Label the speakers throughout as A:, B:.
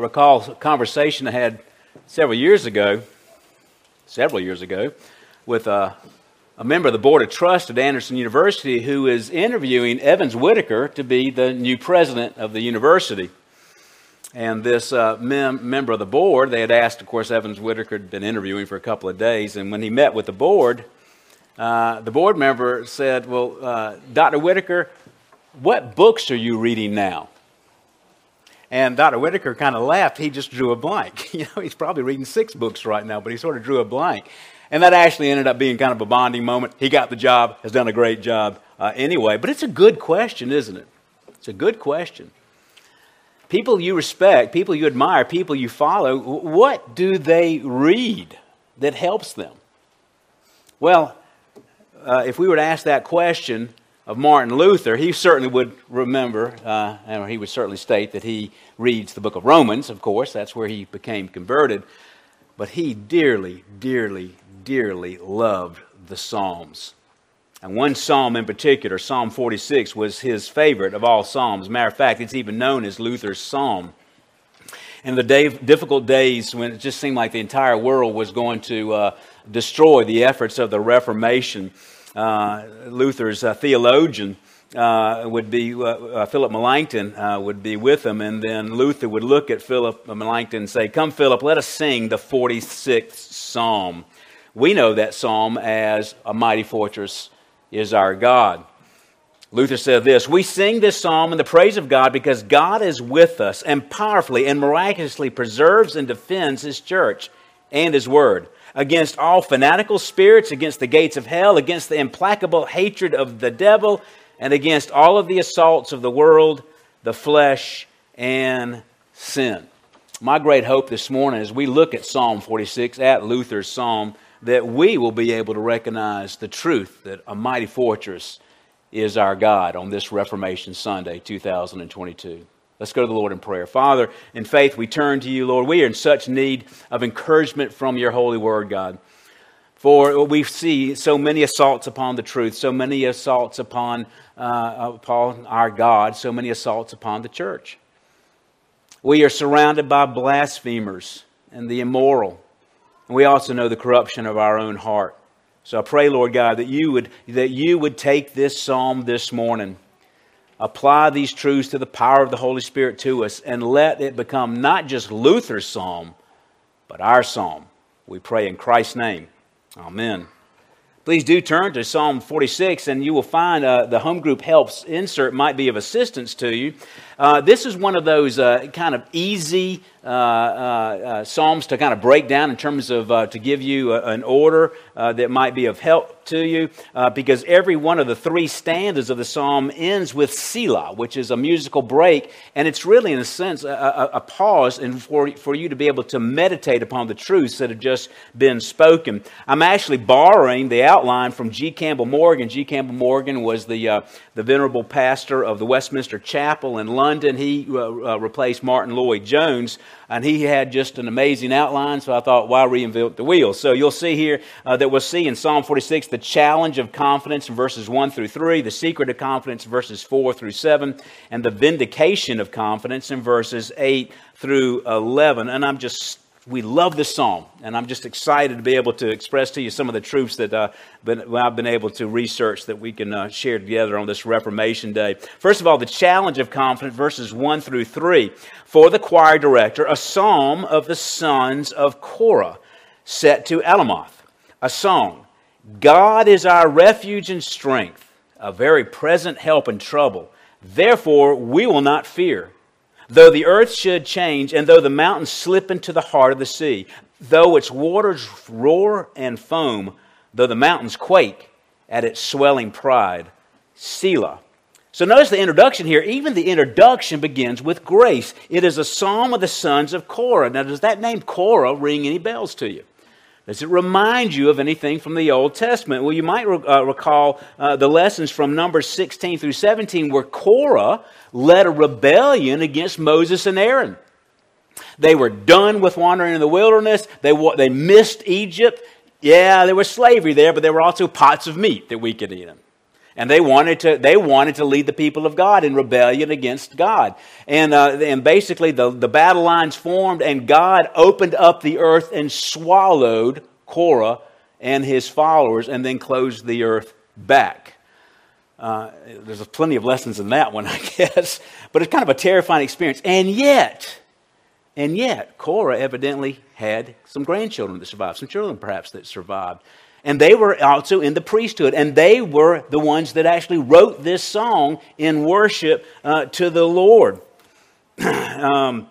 A: I recall a conversation I had several years ago, several years ago, with a, a member of the Board of Trust at Anderson University who is interviewing Evans Whitaker to be the new president of the university. And this uh, mem- member of the board, they had asked, of course, Evans Whitaker had been interviewing for a couple of days, and when he met with the board, uh, the board member said, Well, uh, Dr. Whitaker, what books are you reading now? And Dr. Whitaker kind of laughed. He just drew a blank. You know, he's probably reading six books right now, but he sort of drew a blank. And that actually ended up being kind of a bonding moment. He got the job, has done a great job uh, anyway. But it's a good question, isn't it? It's a good question. People you respect, people you admire, people you follow, what do they read that helps them? Well, uh, if we were to ask that question of Martin Luther, he certainly would remember, uh, and he would certainly state that he reads the book of Romans, of course, that's where he became converted. But he dearly, dearly, dearly loved the Psalms. And one psalm in particular, Psalm 46, was his favorite of all psalms. Matter of fact, it's even known as Luther's psalm. In the day, difficult days when it just seemed like the entire world was going to uh, destroy the efforts of the Reformation, Luther's uh, theologian uh, would be uh, uh, Philip Melanchthon would be with him, and then Luther would look at Philip Melanchthon and say, "Come, Philip, let us sing the 46th Psalm." We know that psalm as "A Mighty Fortress is Our God." Luther said this We sing this psalm in the praise of God because God is with us and powerfully and miraculously preserves and defends His church and His word against all fanatical spirits, against the gates of hell, against the implacable hatred of the devil, and against all of the assaults of the world, the flesh, and sin. My great hope this morning as we look at Psalm 46, at Luther's Psalm, that we will be able to recognize the truth that a mighty fortress is our God on this Reformation Sunday, 2022. Let's go to the Lord in prayer. Father, in faith, we turn to you, Lord. We are in such need of encouragement from your holy word, God. For we see so many assaults upon the truth, so many assaults upon, uh, upon our God, so many assaults upon the church. We are surrounded by blasphemers and the immoral. And we also know the corruption of our own heart. So I pray, Lord God, that you would, that you would take this psalm this morning apply these truths to the power of the Holy Spirit to us and let it become not just Luther's psalm, but our psalm. We pray in Christ's name. Amen. Please do turn to Psalm 46, and you will find uh, the home group helps insert might be of assistance to you. Uh, this is one of those uh, kind of easy uh, uh, uh, psalms to kind of break down in terms of to give you a, an order that might be of help to you, because every one of the three stanzas of the psalm ends with Selah, which is a musical break, and it's really, in a sense, a, a, a pause and for, for you to be able to meditate upon the truths that have just been spoken. I'm actually borrowing the outline from G. Campbell Morgan. G. Campbell Morgan was the, the venerable pastor of the Westminster Chapel in London. London, he uh, uh, replaced Martyn Lloyd-Jones, and he had just an amazing outline, so I thought, why reinvent the wheel? So you'll see here uh, that we'll see in Psalm 46 the challenge of confidence in verses 1 through 3, the secret of confidence verses 4 through 7, and the vindication of confidence in verses 8 through 11. And I'm just we love this psalm, and I'm just excited to be able to express to you some of the truths that uh, been, I've been able to research that we can uh, share together on this Reformation Day. First of all, the challenge of confidence, verses 1 through 3. For the choir director, a psalm of the sons of Korah, set to Alamoth. A song. God is our refuge and strength, a very present help in trouble. Therefore, we will not fear. Though the earth should change, and though the mountains slip into the heart of the sea, though its waters roar and foam, though the mountains quake at its swelling pride. Selah. So notice the introduction here. Even the introduction begins with grace. It is a psalm of the sons of Korah. Now, does that name Korah ring any bells to you? Does it remind you of anything from the Old Testament? Well, you might uh, recall uh, the lessons from Numbers 16 through 17 where Korah led a rebellion against Moses and Aaron. They were done with wandering in the wilderness. They, they missed Egypt. Yeah, there was slavery there, but there were also pots of meat that we could eat. And they wanted to, they wanted to lead the people of God in rebellion against God. And, uh, and basically, the, the battle lines formed, and God opened up the earth and swallowed Korah and his followers, and then closed the earth back. Uh, there's plenty of lessons in that one, I guess. But it's kind of a terrifying experience. And yet, and yet, Korah evidently had some grandchildren that survived, some children perhaps that survived. And they were also in the priesthood, and they were the ones that actually wrote this song in worship uh, to the Lord. um,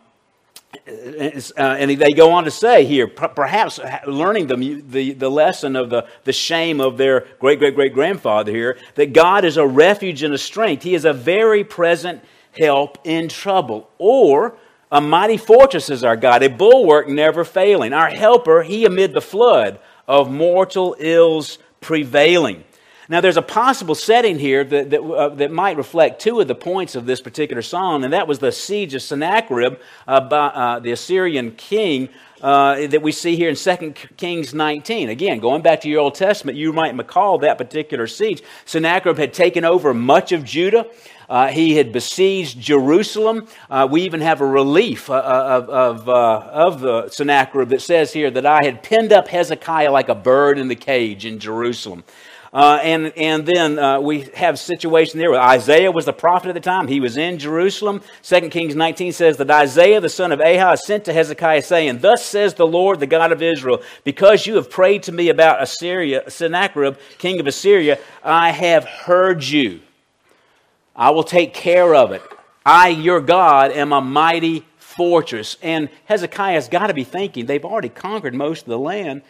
A: uh, and they go on to say here, perhaps learning the, the, the lesson of the, the shame of their great great great grandfather here, that God is a refuge and a strength. He is a very present help in trouble. Or a mighty fortress is our God, a bulwark never failing. Our helper, he amid the flood of mortal ills prevailing. Now, there's a possible setting here that, that, uh, that might reflect two of the points of this particular song, and that was the siege of Sennacherib uh, by uh, the Assyrian king uh, that we see here in 2 Kings 19. Again, going back to your Old Testament, you might recall that particular siege. Sennacherib had taken over much of Judah. Uh, he had besieged Jerusalem. Uh, we even have a relief uh, uh, of, of, uh, of the Sennacherib that says here that I had pinned up Hezekiah like a bird in the cage in Jerusalem. Uh, and, and then uh, we have a situation there where Isaiah was the prophet at the time. He was in Jerusalem. 2 Kings 19 says that Isaiah, the son of Amoz, sent to Hezekiah, saying, Thus says the Lord, the God of Israel, because you have prayed to me about Assyria, Sennacherib, king of Assyria, I have heard you. I will take care of it. I, your God, am a mighty fortress. And Hezekiah's got to be thinking, they've already conquered most of the land.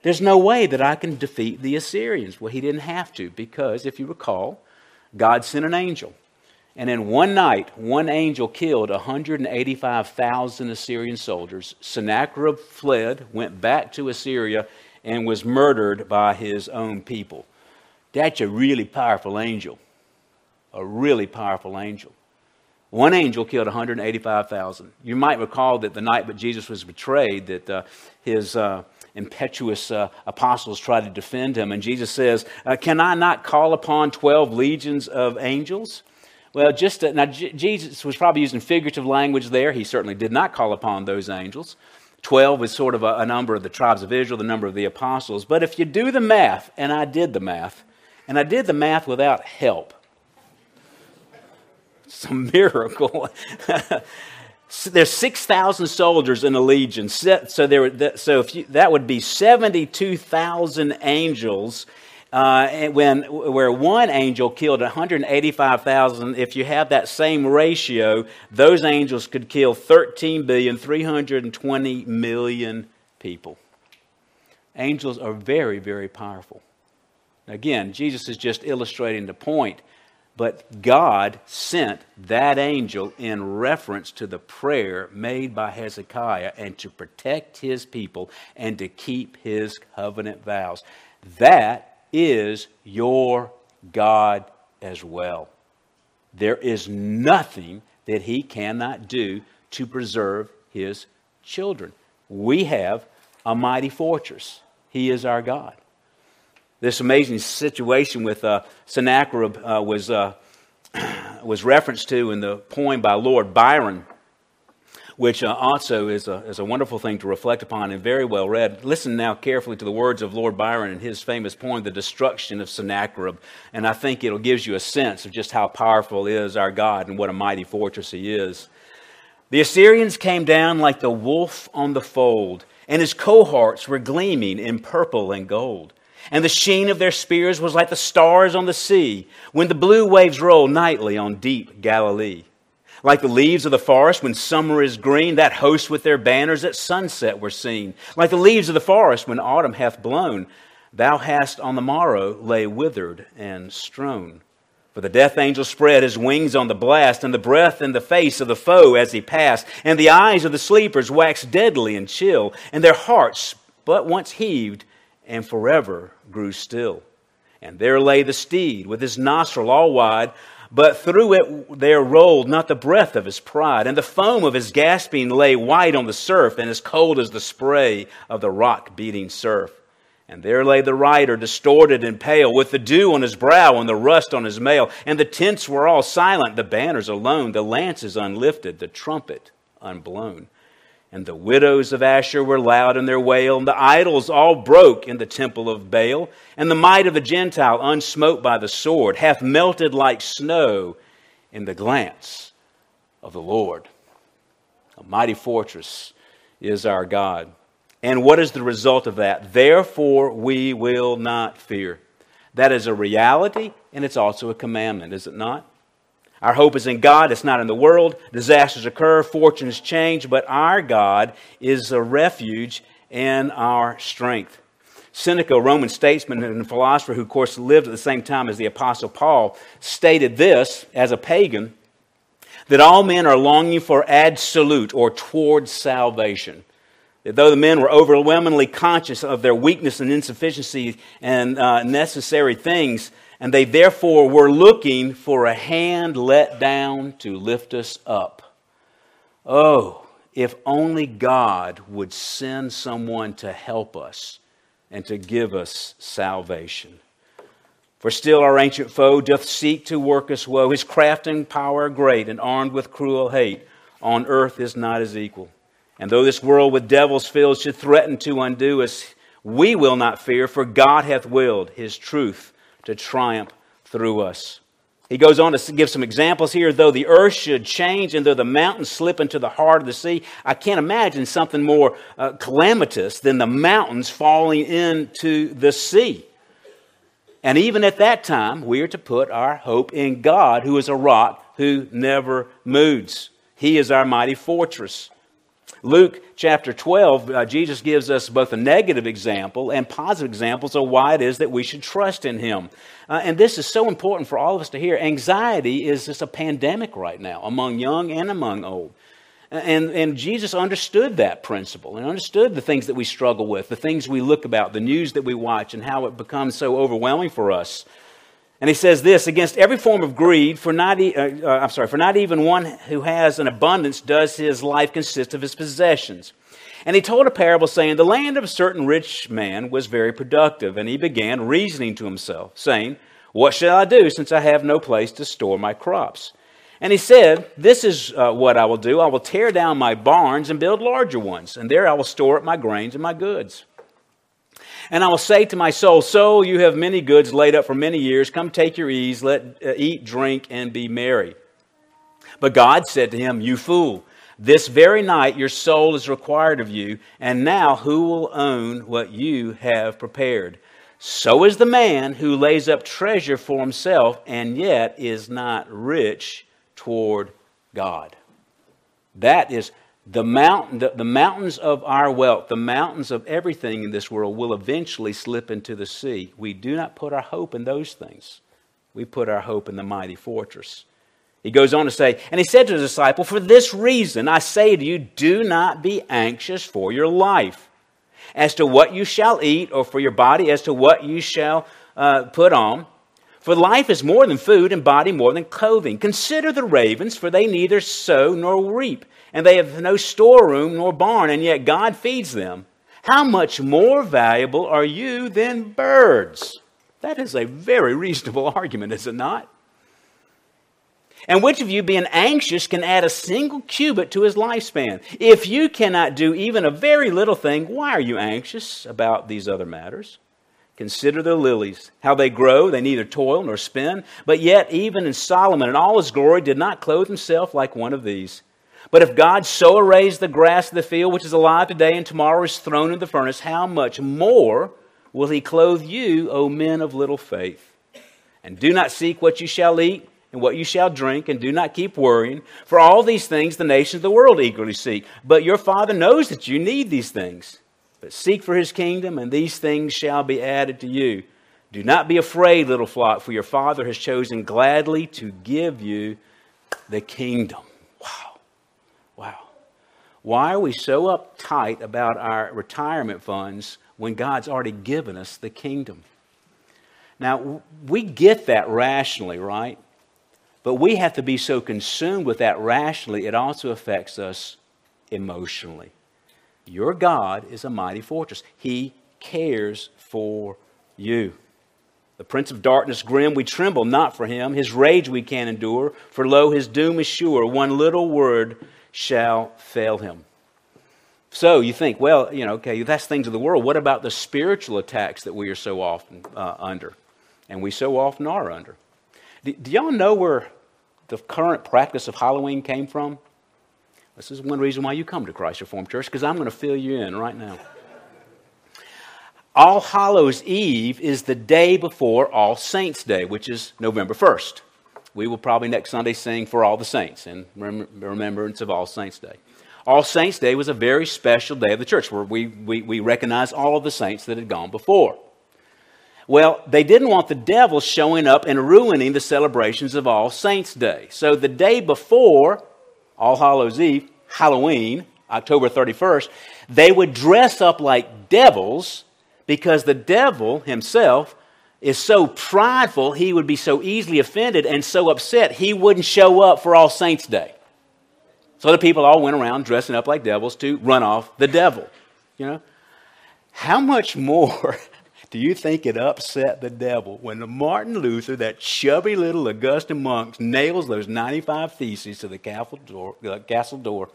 A: There's no way that I can defeat the Assyrians. Well, he didn't have to, because if you recall, God sent an angel. And in one night, one angel killed 185,000 Assyrian soldiers. Sennacherib fled, went back to Assyria, and was murdered by his own people. That's a really powerful angel a really powerful angel. One angel killed 185,000. You might recall that the night that Jesus was betrayed, that uh, his uh, impetuous uh, apostles tried to defend him, and Jesus says, uh, "Can I not call upon 12 legions of angels?" Well, just to, now J- Jesus was probably using figurative language there. He certainly did not call upon those angels. 12 is sort of a, a number of the tribes of Israel, the number of the apostles. But if you do the math, and I did the math, and I did the math without help, it's a miracle. There's 6,000 soldiers in the legion. So, there, so if you, that would be 72,000 angels. Uh, when, where one angel killed 185,000, if you have that same ratio, those angels could kill 13,320 million people. Angels are very, very powerful. Again, Jesus is just illustrating the point but God sent that angel in reference to the prayer made by Hezekiah and to protect his people and to keep his covenant vows. That is your God as well. There is nothing that he cannot do to preserve his children. We have a mighty fortress. He is our God. This amazing situation with uh, Sennacherib uh, was, uh, was referenced to in the poem by Lord Byron, which uh, also is a, is a wonderful thing to reflect upon and very well read. Listen now carefully to the words of Lord Byron in his famous poem, The Destruction of Sennacherib, and I think it'll gives you a sense of just how powerful is our God and what a mighty fortress he is. The Assyrians came down like the wolf on the fold, and his cohorts were gleaming in purple and gold and the sheen of their spears was like the stars on the sea when the blue waves roll nightly on deep Galilee. Like the leaves of the forest when summer is green, that host with their banners at sunset were seen. Like the leaves of the forest when autumn hath blown, thou hast on the morrow lay withered and strown. For the death angel spread his wings on the blast, and the breath in the face of the foe as he passed, and the eyes of the sleepers waxed deadly and chill, and their hearts but once heaved and forever grew still. And there lay the steed with his nostril all wide, but through it there rolled not the breath of his pride, and the foam of his gasping lay white on the surf and as cold as the spray of the rock beating surf. And there lay the rider, distorted and pale, with the dew on his brow and the rust on his mail. And the tents were all silent, the banners alone, the lances unlifted, the trumpet unblown. And the widows of Asher were loud in their wail, and the idols all broke in the temple of Baal. And the might of the Gentile, unsmote by the sword, hath melted like snow in the glance of the Lord. A mighty fortress is our God. And what is the result of that? Therefore, we will not fear. That is a reality, and it's also a commandment, is it not? Our hope is in God, it's not in the world. Disasters occur, fortunes change, but our God is a refuge and our strength. Seneca, a Roman statesman and philosopher who, of course, lived at the same time as the Apostle Paul, stated this as a pagan that all men are longing for absolute or towards salvation that though the men were overwhelmingly conscious of their weakness and insufficiency and uh, necessary things, and they therefore were looking for a hand let down to lift us up. Oh, if only God would send someone to help us and to give us salvation. For still our ancient foe doth seek to work us woe. His craft and power great, and armed with cruel hate, on earth is not his equal. And though this world with devils filled should threaten to undo us, we will not fear, for God hath willed his truth to triumph through us. He goes on to give some examples here. Though the earth should change and though the mountains slip into the heart of the sea, I can't imagine something more uh, calamitous than the mountains falling into the sea. And even at that time, we are to put our hope in God, who is a rock who never moves. He is our mighty fortress. Luke chapter 12, uh, Jesus gives us both a negative example and positive examples of why it is that we should trust in Him. Uh, and this is so important for all of us to hear. Anxiety is just a pandemic right now among young and among old. And, and Jesus understood that principle and understood the things that we struggle with, the things we look about, the news that we watch, and how it becomes so overwhelming for us. And he says this against every form of greed, for not, uh, uh, I'm sorry, for not even one who has an abundance does his life consist of his possessions. And he told a parable saying, The land of a certain rich man was very productive, and he began reasoning to himself, saying, What shall I do since I have no place to store my crops? And he said, This is uh, what I will do. I will tear down my barns and build larger ones, and there I will store up my grains and my goods. And I will say to my soul, Soul, you have many goods laid up for many years. Come take your ease, let uh, eat, drink, and be merry. But God said to him, You fool, this very night your soul is required of you, and now who will own what you have prepared? So is the man who lays up treasure for himself and yet is not rich toward God. That is the, mountain, the, the, mountains of our wealth, the mountains of everything in this world will eventually slip into the sea. We do not put our hope in those things. We put our hope in the mighty fortress. He goes on to say, and he said to the disciple, For this reason I say to you, do not be anxious for your life, as to what you shall eat, or for your body, as to what you shall uh, put on. For life is more than food, and body more than clothing. Consider the ravens, for they neither sow nor reap and they have no storeroom nor barn, and yet God feeds them. How much more valuable are you than birds? That is a very reasonable argument, is it not? And which of you, being anxious, can add a single cubit to his lifespan? If you cannot do even a very little thing, why are you anxious about these other matters? Consider the lilies, how they grow, they neither toil nor spin. But yet, even in Solomon in all his glory, did not clothe himself like one of these. But if God so arrays the grass of the field, which is alive today and tomorrow is thrown into the furnace, how much more will he clothe you, O men of little faith? And do not seek what you shall eat and what you shall drink, and do not keep worrying. For all these things the nations of the world eagerly seek. But your Father knows that you need these things. But seek for his kingdom, and these things shall be added to you. Do not be afraid, little flock, for your Father has chosen gladly to give you the kingdom. Wow. Wow. Why are we so uptight about our retirement funds when God's already given us the kingdom? Now, we get that rationally, right? But we have to be so consumed with that rationally, it also affects us emotionally. Your God is a mighty fortress. He cares for you. The prince of darkness, grim, we tremble not for him. His rage we can endure, for lo, his doom is sure. One little word shall fail him. So you think, well, you know, okay, that's things of the world. What about the spiritual attacks that we are so often uh, under? And we so often are under. Do, do y'all know where the current practice of Halloween came from? This is one reason why you come to Christ Reformed Church, because I'm going to fill you in right now. All Hallows Eve is the day before All Saints Day, which is November 1st. We will probably next Sunday sing for all the saints in remembrance of All Saints Day. All Saints Day was a very special day of the church where we, we, we recognize all of the saints that had gone before. Well, they didn't want the devil showing up and ruining the celebrations of All Saints Day. So the day before All Hallows Eve, Halloween, October 31st, they would dress up like devils because the devil himself is so prideful, he would be so easily offended and so upset, he wouldn't show up for All Saints Day. So the people all went around dressing up like devils to run off the devil. You know? How much more do you think it upset the devil when the Martin Luther, that chubby little Augustin monk, nails those 95 theses to the castle door, castle door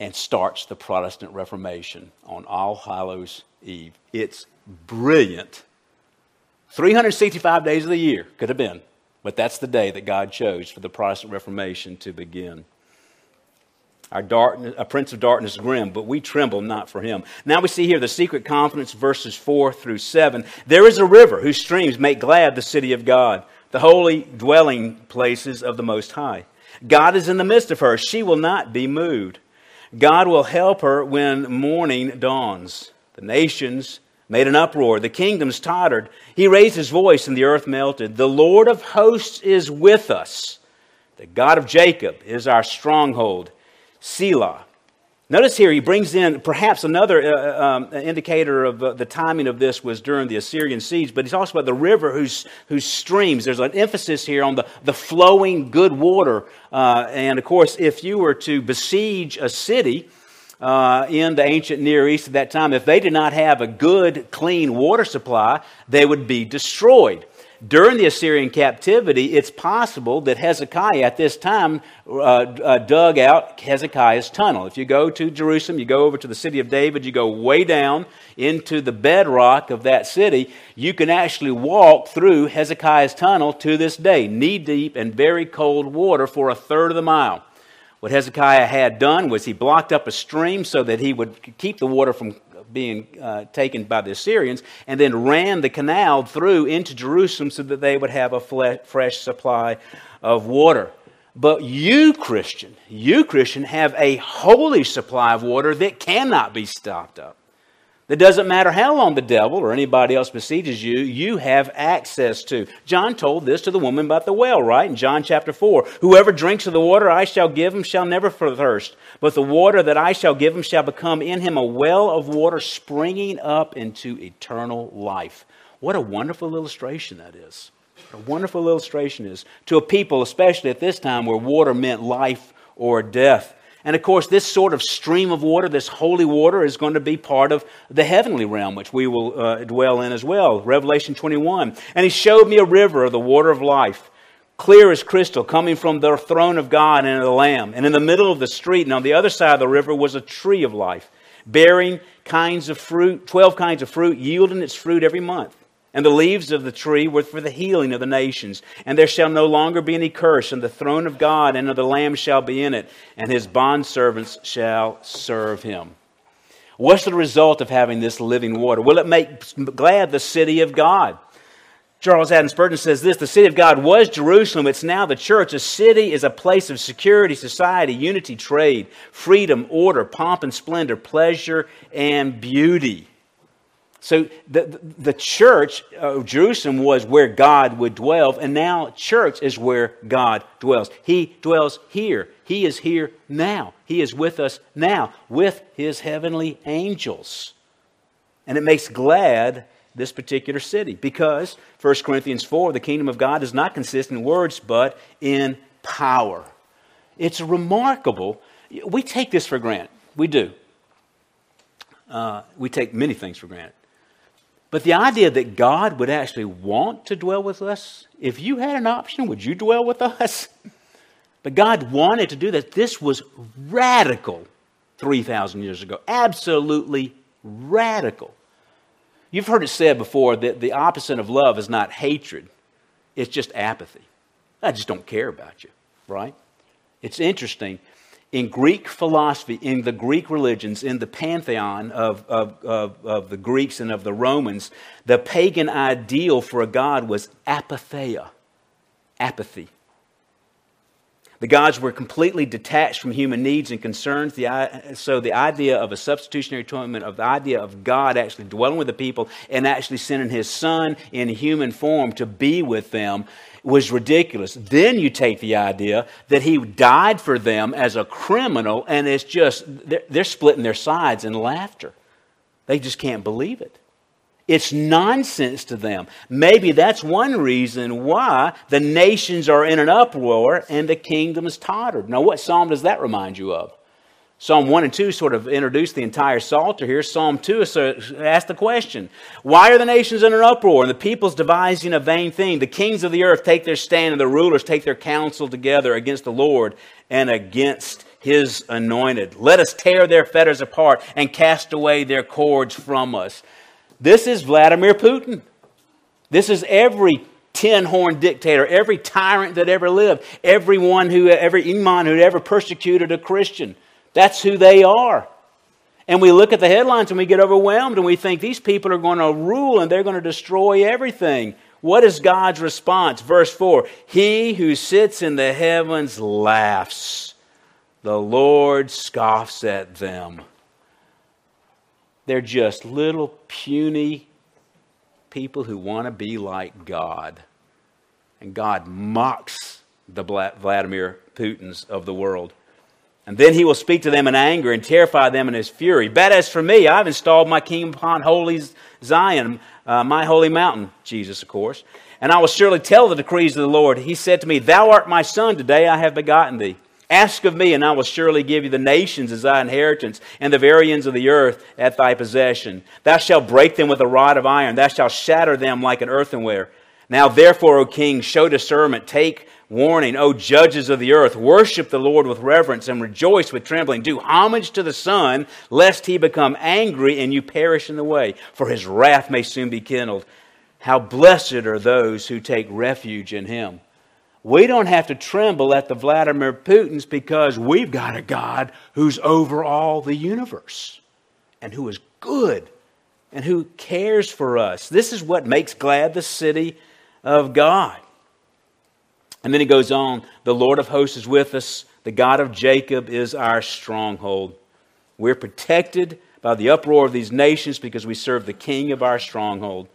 A: and starts the Protestant Reformation on All Hallows Eve? It's brilliant. 365 days of the year could have been, but that's the day that God chose for the Protestant Reformation to begin. Our darkness, a prince of darkness grim, but we tremble not for him. Now we see here the secret confidence, verses 4 through 7. There is a river whose streams make glad the city of God, the holy dwelling places of the Most High. God is in the midst of her. She will not be moved. God will help her when morning dawns. The nations made an uproar. The kingdoms tottered. He raised his voice, and the earth melted. The Lord of hosts is with us. The God of Jacob is our stronghold. Selah. Notice here he brings in perhaps another uh, uh, um, indicator of uh, the timing of this was during the Assyrian siege, but he's also about the river whose, whose streams. There's an emphasis here on the, the flowing good water. Uh, and of course, if you were to besiege a city, uh, in the ancient Near East at that time, if they did not have a good, clean water supply, they would be destroyed during the Assyrian captivity, it's possible that Hezekiah at this time uh, uh, dug out Hezekiah's tunnel. If you go to Jerusalem, you go over to the city of David, you go way down into the bedrock of that city, you can actually walk through Hezekiah's tunnel to this day, knee deep in very cold water for a third of the mile. What Hezekiah had done was he blocked up a stream so that he would keep the water from being uh, taken by the Assyrians, and then ran the canal through into Jerusalem so that they would have a fresh supply of water. But you, Christian, you, Christian, have a holy supply of water that cannot be stopped up. That doesn't matter how long the devil or anybody else besieges you, you have access to. John told this to the woman about the well, right? In John chapter 4. Whoever drinks of the water I shall give him shall never thirst, but the water that I shall give him shall become in him a well of water springing up into eternal life. What a wonderful illustration that is. What a wonderful illustration is to a people, especially at this time where water meant life or death. And of course, this sort of stream of water, this holy water, is going to be part of the heavenly realm, which we will uh, dwell in as well. Revelation 21. And he showed me a river of the water of life, clear as crystal, coming from the throne of God and of the Lamb. And in the middle of the street, and on the other side of the river, was a tree of life, bearing kinds of fruit, 12 kinds of fruit, yielding its fruit every month. And the leaves of the tree were for the healing of the nations. And there shall no longer be any curse, and the throne of God and of the Lamb shall be in it, and his bondservants shall serve him. What's the result of having this living water? Will it make glad the city of God? Charles Haddon Spurgeon says this The city of God was Jerusalem. It's now the church. A city is a place of security, society, unity, trade, freedom, order, pomp and splendor, pleasure and beauty. So the, the church of Jerusalem was where God would dwell, and now church is where God dwells. He dwells here. He is here now. He is with us now with his heavenly angels. And it makes glad this particular city because 1 Corinthians 4 the kingdom of God does not consist in words but in power. It's remarkable. We take this for granted. We do. Uh, we take many things for granted. But the idea that God would actually want to dwell with us, if you had an option, would you dwell with us? But God wanted to do that. This was radical 3,000 years ago. Absolutely radical. You've heard it said before that the opposite of love is not hatred, it's just apathy. I just don't care about you, right? It's interesting. In Greek philosophy, in the Greek religions, in the pantheon of, of, of, of the Greeks and of the Romans, the pagan ideal for a god was apatheia, apathy. The gods were completely detached from human needs and concerns. The, so the idea of a substitutionary atonement, of the idea of God actually dwelling with the people and actually sending his son in human form to be with them was ridiculous. Then you take the idea that he died for them as a criminal, and it's just, they're, they're splitting their sides in laughter. They just can't believe it. It's nonsense to them. Maybe that's one reason why the nations are in an uproar and the kingdom is tottered. Now, what psalm does that remind you of? Psalm 1 and 2 sort of introduce the entire Psalter here. Psalm 2 uh, asks the question Why are the nations in an uproar and the peoples devising a vain thing? The kings of the earth take their stand and the rulers take their counsel together against the Lord and against his anointed. Let us tear their fetters apart and cast away their cords from us. This is Vladimir Putin. This is every tin horn dictator, every tyrant that ever lived, everyone who, every imam who ever persecuted a Christian. That's who they are. And we look at the headlines and we get overwhelmed and we think these people are going to rule and they're going to destroy everything. What is God's response? Verse 4 He who sits in the heavens laughs, the Lord scoffs at them. They're just little puny people who want to be like God. And God mocks the Vladimir Putins of the world. And then he will speak to them in anger and terrify them in his fury. But as for me, I've installed my kingdom upon holy Zion, uh, my holy mountain, Jesus, of course. And I will surely tell the decrees of the Lord. He said to me, Thou art my son, today I have begotten thee. Ask of me, and I will surely give you the nations as thy inheritance, and the very ends of the earth at thy possession. Thou shalt break them with a rod of iron, thou shalt shatter them like an earthenware. Now therefore, O king, show discernment, take warning, O judges of the earth, worship the Lord with reverence, and rejoice with trembling. Do homage to the Son, lest he become angry and you perish in the way, for his wrath may soon be kindled. How blessed are those who take refuge in him. We don't have to tremble at the Vladimir Putins because we've got a God who's over all the universe and who is good and who cares for us. This is what makes glad the city of God. And then he goes on the Lord of hosts is with us, the God of Jacob is our stronghold. We're protected by the uproar of these nations because we serve the king of our stronghold.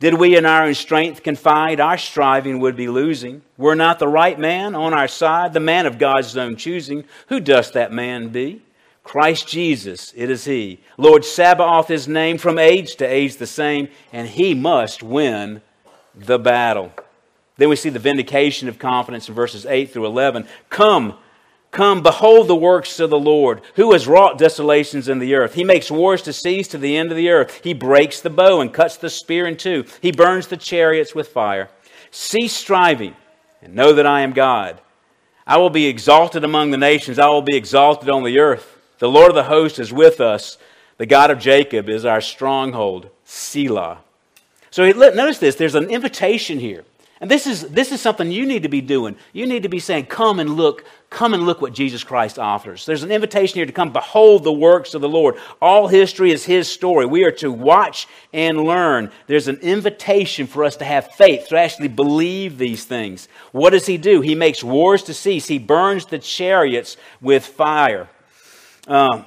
A: Did we in our own strength confide, our striving would be losing. Were not the right man on our side, the man of God's own choosing, who does that man be? Christ Jesus, it is He. Lord Sabaoth, His name, from age to age the same, and He must win the battle. Then we see the vindication of confidence in verses 8 through 11. Come, Come, behold the works of the Lord, who has wrought desolations in the earth. He makes wars to cease to the end of the earth. He breaks the bow and cuts the spear in two. He burns the chariots with fire. Cease striving and know that I am God. I will be exalted among the nations. I will be exalted on the earth. The Lord of the host is with us. The God of Jacob is our stronghold. Selah. So notice this there's an invitation here. And this is, this is something you need to be doing. You need to be saying, Come and look, come and look what Jesus Christ offers. There's an invitation here to come behold the works of the Lord. All history is His story. We are to watch and learn. There's an invitation for us to have faith, to actually believe these things. What does He do? He makes wars to cease, He burns the chariots with fire. Um,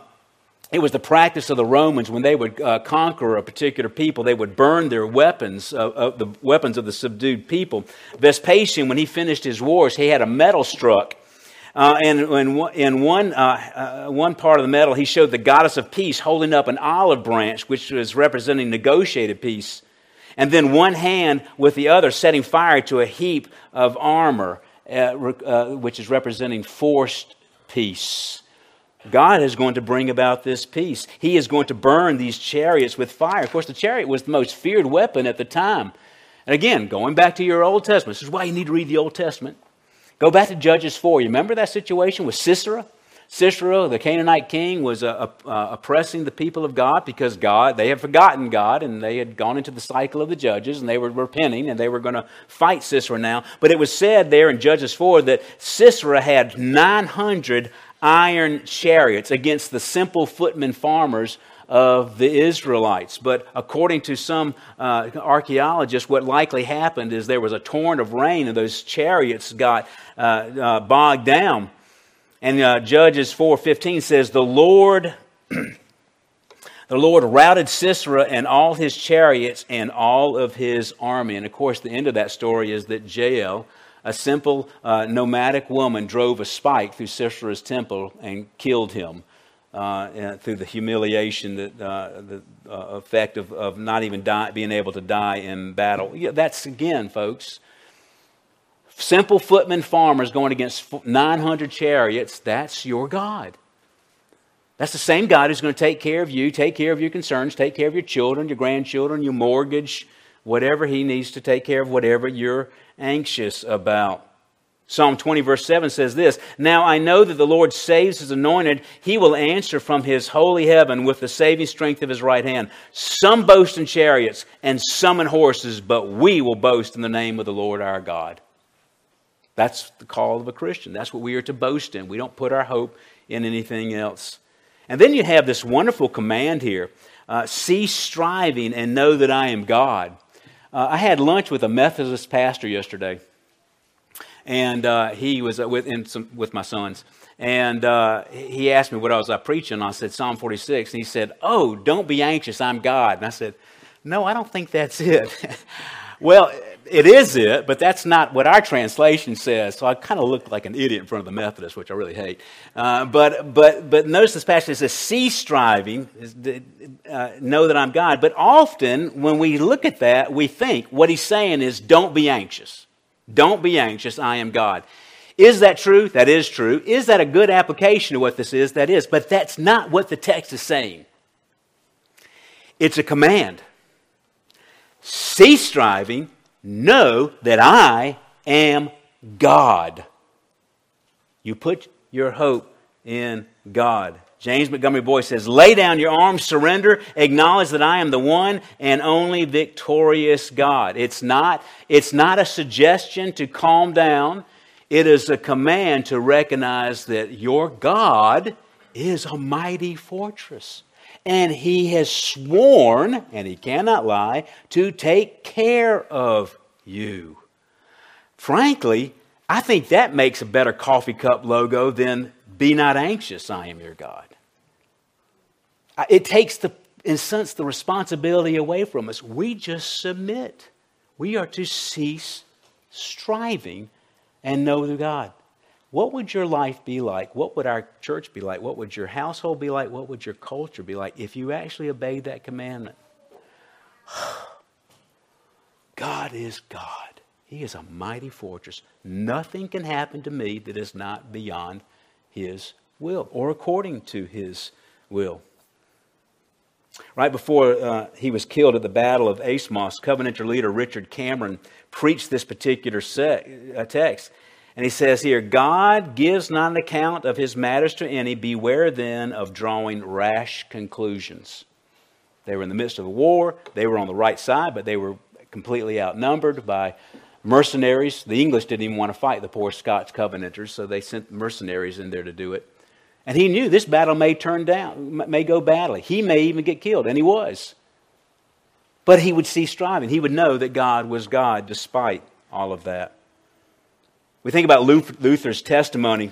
A: it was the practice of the Romans when they would uh, conquer a particular people, they would burn their weapons, uh, uh, the weapons of the subdued people. Vespasian, when he finished his wars, he had a medal struck. Uh, and in, one, uh, uh, one part of the medal, he showed the goddess of peace holding up an olive branch, which was representing negotiated peace. And then one hand with the other setting fire to a heap of armor, which is representing forced peace. God is going to bring about this peace. He is going to burn these chariots with fire. Of course, the chariot was the most feared weapon at the time. And again, going back to your Old Testament, this is why you need to read the Old Testament. Go back to Judges 4. You remember that situation with Sisera? Sisera, the Canaanite king, was uh, uh, oppressing the people of God because God, they had forgotten God and they had gone into the cycle of the judges and they were repenting and they were going to fight Sisera now. But it was said there in Judges 4 that Sisera had 900 iron chariots against the simple footmen farmers of the Israelites. But according to some uh, archaeologists, what likely happened is there was a torrent of rain and those chariots got uh, uh, bogged down. And uh, Judges 4.15 says, The Lord... The Lord routed Sisera and all his chariots and all of his army. And of course, the end of that story is that Jael, a simple uh, nomadic woman drove a spike through Sisera's temple and killed him uh, through the humiliation, that, uh, the uh, effect of, of not even die, being able to die in battle. Yeah, that's again, folks. Simple footmen farmers going against 900 chariots, that's your God. That's the same God who's going to take care of you, take care of your concerns, take care of your children, your grandchildren, your mortgage, whatever He needs to take care of, whatever you're anxious about. Psalm 20, verse 7 says this Now I know that the Lord saves his anointed. He will answer from his holy heaven with the saving strength of his right hand. Some boast in chariots and some in horses, but we will boast in the name of the Lord our God. That's the call of a Christian. That's what we are to boast in. We don't put our hope in anything else. And then you have this wonderful command here uh, cease striving and know that I am God. Uh, I had lunch with a Methodist pastor yesterday, and uh, he was with, some, with my sons. And uh, he asked me what I was uh, preaching. I said Psalm 46, and he said, "Oh, don't be anxious. I'm God." And I said, "No, I don't think that's it." well, it is it, but that's not what our translation says. So I kind of looked like an idiot in front of the Methodists, which I really hate. Uh, but, but, but notice this passage says, cease striving, uh, know that I'm God. But often when we look at that, we think what he's saying is, don't be anxious. Don't be anxious, I am God. Is that true? That is true. Is that a good application of what this is? That is. But that's not what the text is saying. It's a command. Cease striving, know that I am God. You put your hope in God. James Montgomery Boice says, Lay down your arms, surrender, acknowledge that I am the one and only victorious God. It's not, it's not a suggestion to calm down, it is a command to recognize that your God is a mighty fortress. And he has sworn, and he cannot lie, to take care of you. Frankly, I think that makes a better coffee cup logo than Be Not Anxious, I Am Your God. It takes, the, in sense, the responsibility away from us. We just submit. We are to cease striving and know the God. What would your life be like? What would our church be like? What would your household be like? What would your culture be like if you actually obeyed that commandment? God is God. He is a mighty fortress. Nothing can happen to me that is not beyond His will or according to His will. Right before uh, he was killed at the Battle of Airds Moss, Covenanter leader Richard Cameron preached this particular se- uh, text. And he says here, God gives not an account of his matters to any. Beware then of drawing rash conclusions. They were in the midst of a war. They were on the right side, but they were completely outnumbered by mercenaries. The English didn't even want to fight the poor Scots Covenanters, so they sent mercenaries in there to do it. And he knew this battle may turn down, may go badly. He may even get killed, and he was. But he would cease striving. He would know that God was God despite all of that. We think about Luther's testimony,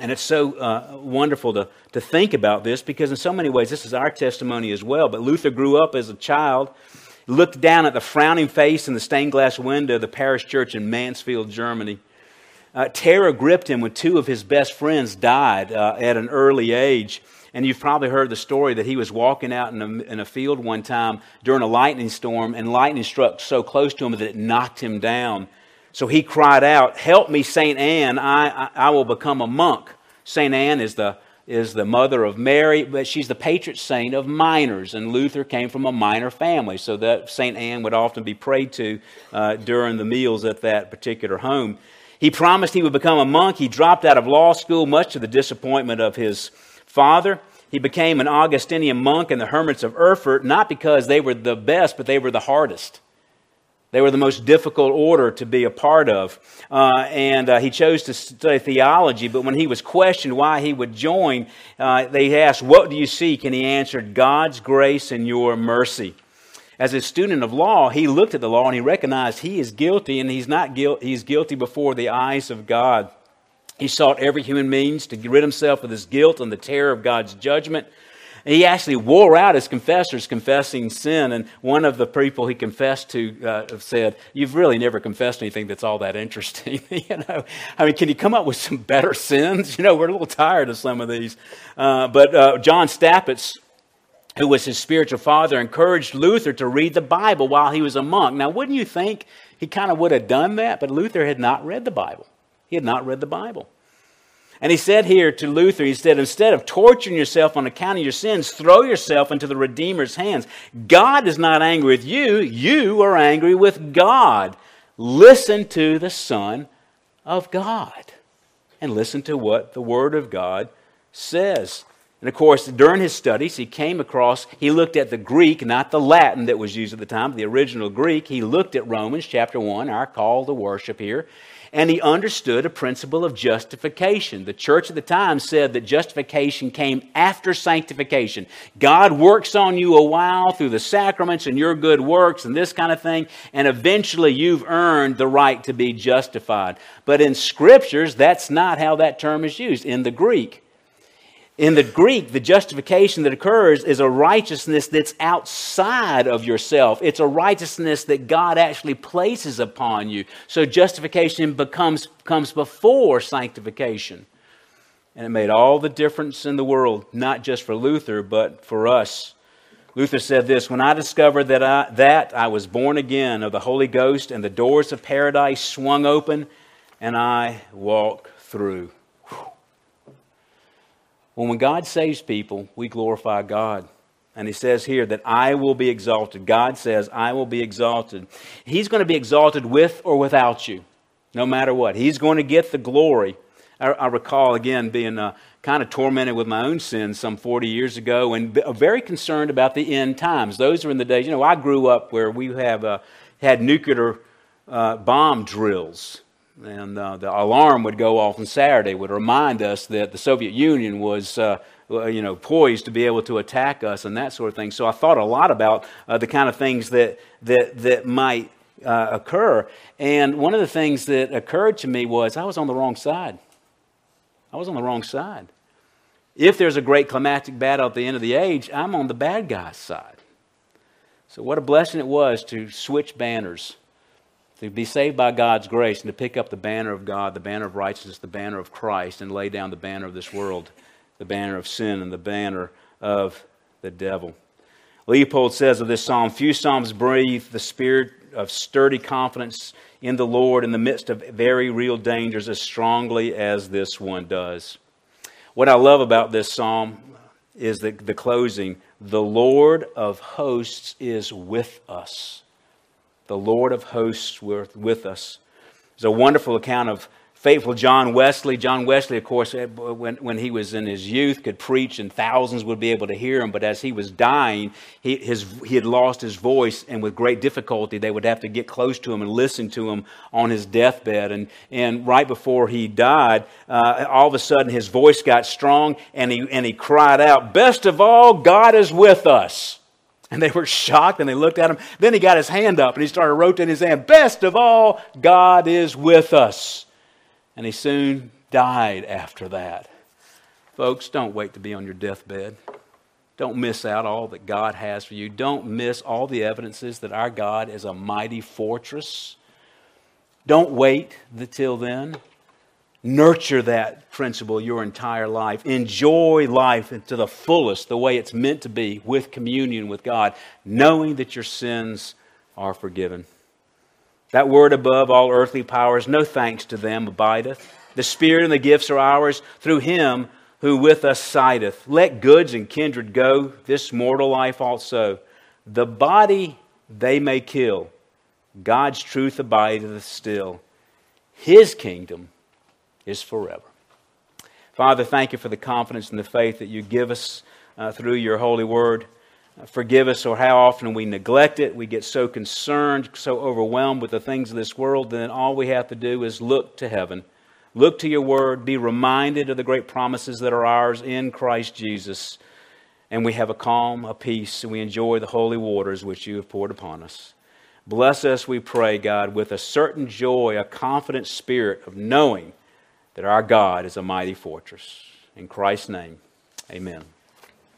A: and it's so uh, wonderful to, to think about this because, in so many ways, this is our testimony as well. But Luther grew up as a child, looked down at the frowning face in the stained glass window of the parish church in Mansfield, Germany. Uh, terror gripped him when two of his best friends died uh, at an early age. And you've probably heard the story that he was walking out in a, in a field one time during a lightning storm, and lightning struck so close to him that it knocked him down. So he cried out, Help me, St. Anne, I, I, I will become a monk. St. Anne is the, is the mother of Mary, but she's the patron saint of miners. And Luther came from a miner family, so that St. Anne would often be prayed to uh, during the meals at that particular home. He promised he would become a monk. He dropped out of law school, much to the disappointment of his father. He became an Augustinian monk in the hermits of Erfurt, not because they were the best, but they were the hardest. They were the most difficult order to be a part of. Uh, and uh, he chose to study theology, but when he was questioned why he would join, uh, they asked, What do you seek? And he answered, God's grace and your mercy. As a student of law, he looked at the law and he recognized he is guilty and he's not guilty, he's guilty before the eyes of God. He sought every human means to rid himself of his guilt and the terror of God's judgment. He actually wore out his confessors confessing sin. And one of the people he confessed to uh, said, You've really never confessed anything that's all that interesting. you know, I mean, can you come up with some better sins? You know, we're a little tired of some of these. Uh, but uh, John Staupitz who was his spiritual father, encouraged Luther to read the Bible while he was a monk. Now, wouldn't you think he kind of would have done that? But Luther had not read the Bible. He had not read the Bible. And he said here to Luther, he said, instead of torturing yourself on account of your sins, throw yourself into the Redeemer's hands. God is not angry with you, you are angry with God. Listen to the Son of God and listen to what the Word of God says. And of course, during his studies, he came across, he looked at the Greek, not the Latin that was used at the time, the original Greek. He looked at Romans chapter 1, our call to worship here and he understood a principle of justification. The church at the time said that justification came after sanctification. God works on you a while through the sacraments and your good works and this kind of thing, and eventually you've earned the right to be justified. But in scriptures, that's not how that term is used in the Greek. In the Greek, the justification that occurs is a righteousness that's outside of yourself. It's a righteousness that God actually places upon you. So justification becomes comes before sanctification. And it made all the difference in the world, not just for Luther, but for us. Luther said this When I discovered that I, that I was born again of the Holy Ghost and the doors of paradise swung open, and I walked through. Well, when God saves people, we glorify God. And he says here that I will be exalted. God says, I will be exalted. He's going to be exalted with or without you, no matter what. He's going to get the glory. I, I recall, again, being uh, kind of tormented with my own sins some 40 years ago and very concerned about the end times. Those are in the days, you know, I grew up where we have uh, had nuclear uh, bomb drills and uh, the alarm would go off on Saturday, would remind us that the Soviet Union was, uh, you know, poised to be able to attack us and that sort of thing. So I thought a lot about uh, the kind of things that that that might uh, occur. And one of the things that occurred to me was I was on the wrong side. I was on the wrong side. If there's a great climactic battle at the end of the age, I'm on the bad guy's side. So what a blessing it was to switch banners to be saved by God's grace and to pick up the banner of God, the banner of righteousness, the banner of Christ, and lay down the banner of this world, the banner of sin, and the banner of the devil. Leupold says of this psalm Few psalms breathe the spirit of sturdy confidence in the Lord in the midst of very real dangers as strongly as this one does. What I love about this psalm is the, the closing The Lord of hosts is with us. The Lord of hosts were with us. There's a wonderful account of faithful John Wesley. John Wesley, of course, eh, when, when he was in his youth, could preach and thousands would be able to hear him. But as he was dying, he, his, he had lost his voice, and with great difficulty, they would have to get close to him and listen to him on his deathbed. And, and right before he died, uh, all of a sudden his voice got strong, and he, and he cried out, Best of all, God is with us. And they were shocked and they looked at him. Then he got his hand up and he started rotating his hand. Best of all, God is with us. And he soon died after that. Folks, don't wait to be on your deathbed. Don't miss out all that God has for you. Don't miss all the evidences that our God is a mighty fortress. Don't wait until then. Nurture that principle your entire life. Enjoy life to the fullest, the way it's meant to be, with communion with God, knowing that your sins are forgiven. That word above all earthly powers, no thanks to them abideth. The Spirit and the gifts are ours through Him who with us sideth. Let goods and kindred go, this mortal life also. The body they may kill, God's truth abideth still. His kingdom is forever. Father, thank you for the confidence and the faith that you give us uh, through your holy word. Uh, forgive us or how often we neglect it. We get so concerned, so overwhelmed with the things of this world, then all we have to do is look to heaven Look to your word, be reminded of the great promises that are ours in Christ Jesus, and we have a calm, a peace, and we enjoy the holy waters which you have poured upon us. Bless us, we pray, God, with a certain joy, a confident spirit of knowing that our God is a mighty fortress. In Christ's name, amen.